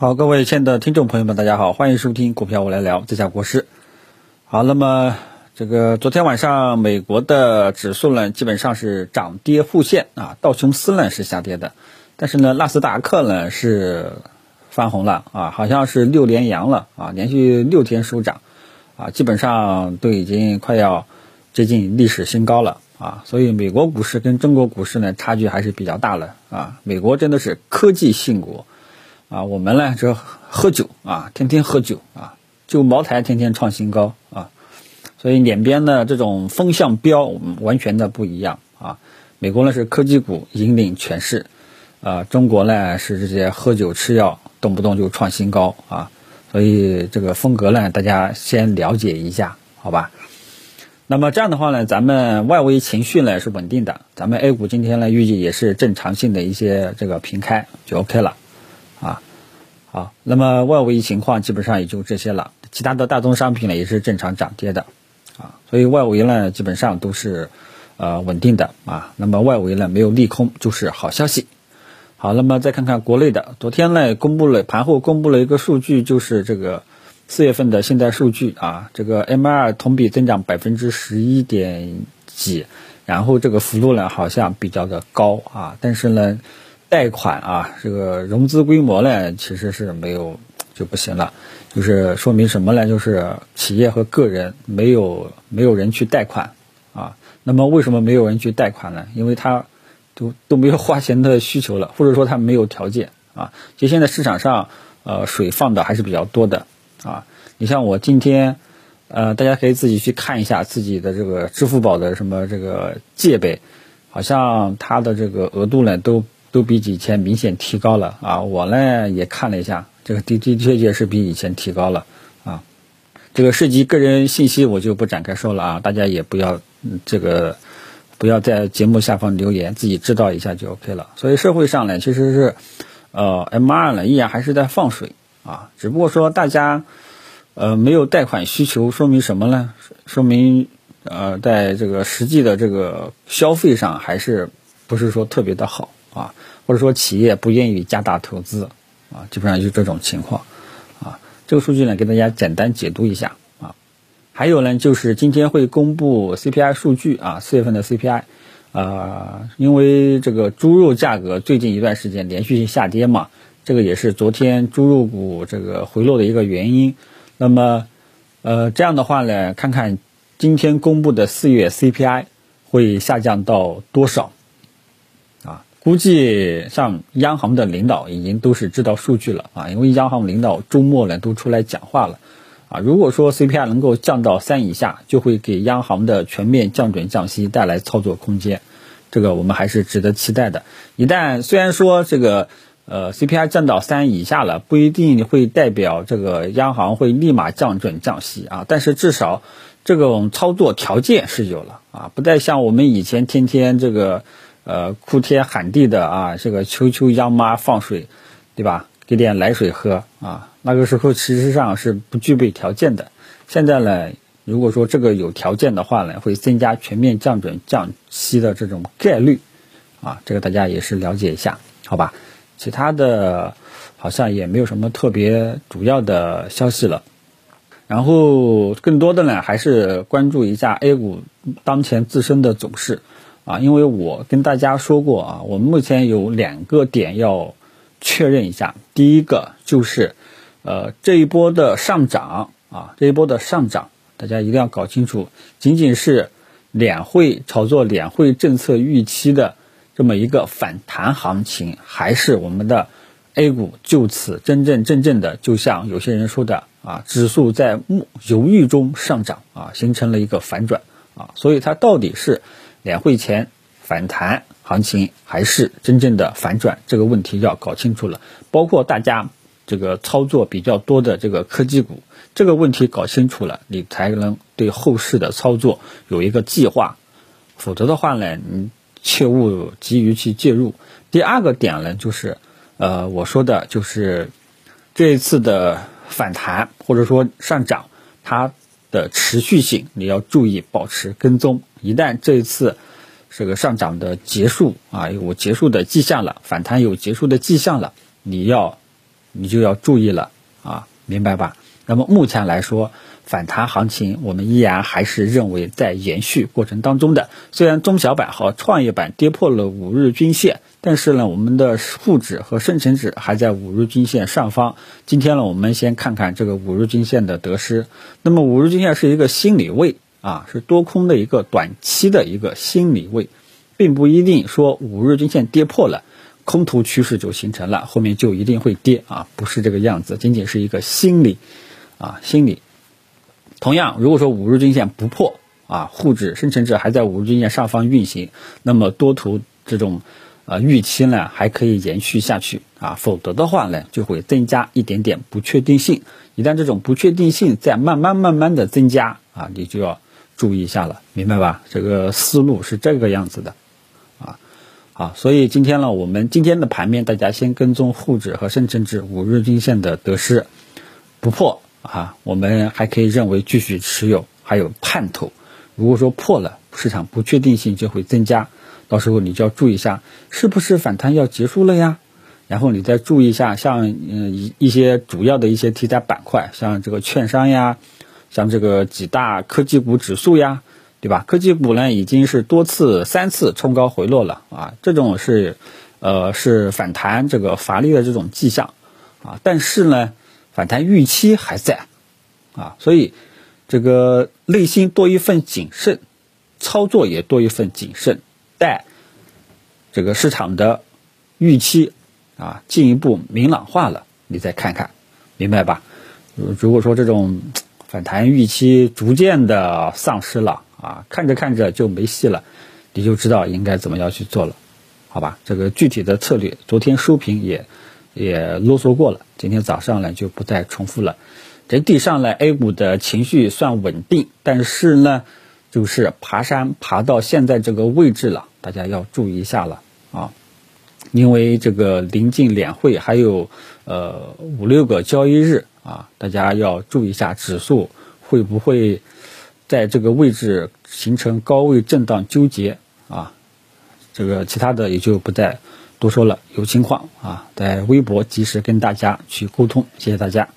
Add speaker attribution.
Speaker 1: 好，各位亲爱的听众朋友们，大家好，欢迎收听股票我来聊，这下国师。好，那么这个昨天晚上美国的指数呢，基本上是涨跌互现啊，道琼斯呢是下跌的，但是呢，纳斯达克呢是翻红了啊，好像是六连阳了啊，连续六天收涨啊，基本上都已经快要接近历史新高了啊，所以美国股市跟中国股市呢差距还是比较大的啊，美国真的是科技兴国。啊，我们呢这喝酒啊，天天喝酒啊，就茅台天天创新高啊，所以两边的这种风向标完全的不一样啊。美国呢是科技股引领全市，啊，中国呢是这些喝酒吃药，动不动就创新高啊。所以这个风格呢，大家先了解一下，好吧？那么这样的话呢，咱们外围情绪呢是稳定的，咱们 A 股今天呢预计也是正常性的一些这个平开就 OK 了。啊，好，那么外围情况基本上也就这些了，其他的大宗商品呢也是正常涨跌的，啊，所以外围呢基本上都是呃稳定的啊，那么外围呢没有利空就是好消息。好，那么再看看国内的，昨天呢公布了盘后公布了一个数据，就是这个四月份的信贷数据啊，这个 M 二同比增长百分之十一点几，然后这个幅度呢好像比较的高啊，但是呢。贷款啊，这个融资规模呢，其实是没有就不行了，就是说明什么呢？就是企业和个人没有没有人去贷款啊。那么为什么没有人去贷款呢？因为他都都没有花钱的需求了，或者说他没有条件啊。其实现在市场上呃水放的还是比较多的啊。你像我今天呃，大家可以自己去看一下自己的这个支付宝的什么这个借呗，好像它的这个额度呢都。都比以前明显提高了啊！我呢也看了一下，这个的的确确是比以前提高了啊。这个涉及个人信息，我就不展开说了啊，大家也不要这个不要在节目下方留言，自己知道一下就 OK 了。所以社会上呢，其实是呃 M 二呢依然还是在放水啊，只不过说大家呃没有贷款需求，说明什么呢？说明呃在这个实际的这个消费上还是不是说特别的好。啊，或者说企业不愿意加大投资，啊，基本上就这种情况，啊，这个数据呢，给大家简单解读一下，啊，还有呢，就是今天会公布 CPI 数据，啊，四月份的 CPI，啊，因为这个猪肉价格最近一段时间连续性下跌嘛，这个也是昨天猪肉股这个回落的一个原因，那么，呃，这样的话呢，看看今天公布的四月 CPI 会下降到多少。估计像央行的领导已经都是知道数据了啊，因为央行领导周末呢都出来讲话了，啊，如果说 CPI 能够降到三以下，就会给央行的全面降准降息带来操作空间，这个我们还是值得期待的。一旦虽然说这个呃 CPI 降到三以下了，不一定会代表这个央行会立马降准降息啊，但是至少这种操作条件是有了啊，不再像我们以前天天这个。呃，哭天喊地的啊，这个求求央妈放水，对吧？给点奶水喝啊。那个时候其实上是不具备条件的。现在呢，如果说这个有条件的话呢，会增加全面降准降息的这种概率啊。这个大家也是了解一下，好吧？其他的好像也没有什么特别主要的消息了。然后更多的呢，还是关注一下 A 股当前自身的走势。啊，因为我跟大家说过啊，我们目前有两个点要确认一下。第一个就是，呃，这一波的上涨啊，这一波的上涨，大家一定要搞清楚，仅仅是两会炒作、两会政策预期的这么一个反弹行情，还是我们的 A 股就此真真正正的，就像有些人说的啊，指数在犹豫中上涨啊，形成了一个反转啊，所以它到底是？两会前反弹行情还是真正的反转，这个问题要搞清楚了。包括大家这个操作比较多的这个科技股，这个问题搞清楚了，你才能对后市的操作有一个计划。否则的话呢，你切勿急于去介入。第二个点呢，就是呃，我说的就是这一次的反弹或者说上涨，它的持续性你要注意保持跟踪。一旦这一次这个上涨的结束啊，有结束的迹象了，反弹有结束的迹象了，你要你就要注意了啊，明白吧？那么目前来说，反弹行情我们依然还是认为在延续过程当中的。虽然中小板和创业板跌破了五日均线，但是呢，我们的沪指和深成指还在五日均线上方。今天呢，我们先看看这个五日均线的得失。那么五日均线是一个心理位啊，是多空的一个短期的一个心理位，并不一定说五日均线跌破了。空头趋势就形成了，后面就一定会跌啊，不是这个样子，仅仅是一个心理，啊心理。同样，如果说五日均线不破啊，沪指、深成指还在五日均线上方运行，那么多头这种呃预期呢还可以延续下去啊，否则的话呢就会增加一点点不确定性。一旦这种不确定性在慢慢慢慢的增加啊，你就要注意一下了，明白吧？这个思路是这个样子的。啊，好所以今天呢，我们今天的盘面，大家先跟踪沪指和深成指五日均线的得失不破啊，我们还可以认为继续持有，还有盼头。如果说破了，市场不确定性就会增加，到时候你就要注意一下，是不是反弹要结束了呀？然后你再注意一下，像嗯一一些主要的一些题材板块，像这个券商呀，像这个几大科技股指数呀。对吧？科技股呢已经是多次三次冲高回落了啊，这种是，呃，是反弹这个乏力的这种迹象啊。但是呢，反弹预期还在啊，所以这个内心多一份谨慎，操作也多一份谨慎，待这个市场的预期啊进一步明朗化了，你再看看，明白吧？如果说这种反弹预期逐渐的丧失了。啊，看着看着就没戏了，你就知道应该怎么样去做了，好吧？这个具体的策略，昨天收评也也啰嗦过了，今天早上呢就不再重复了。整体上呢，A 股的情绪算稳定，但是呢，就是爬山爬到现在这个位置了，大家要注意一下了啊，因为这个临近两会还有呃五六个交易日啊，大家要注意一下指数会不会。在这个位置形成高位震荡纠结啊，这个其他的也就不再多说了。有情况啊，在微博及时跟大家去沟通。谢谢大家。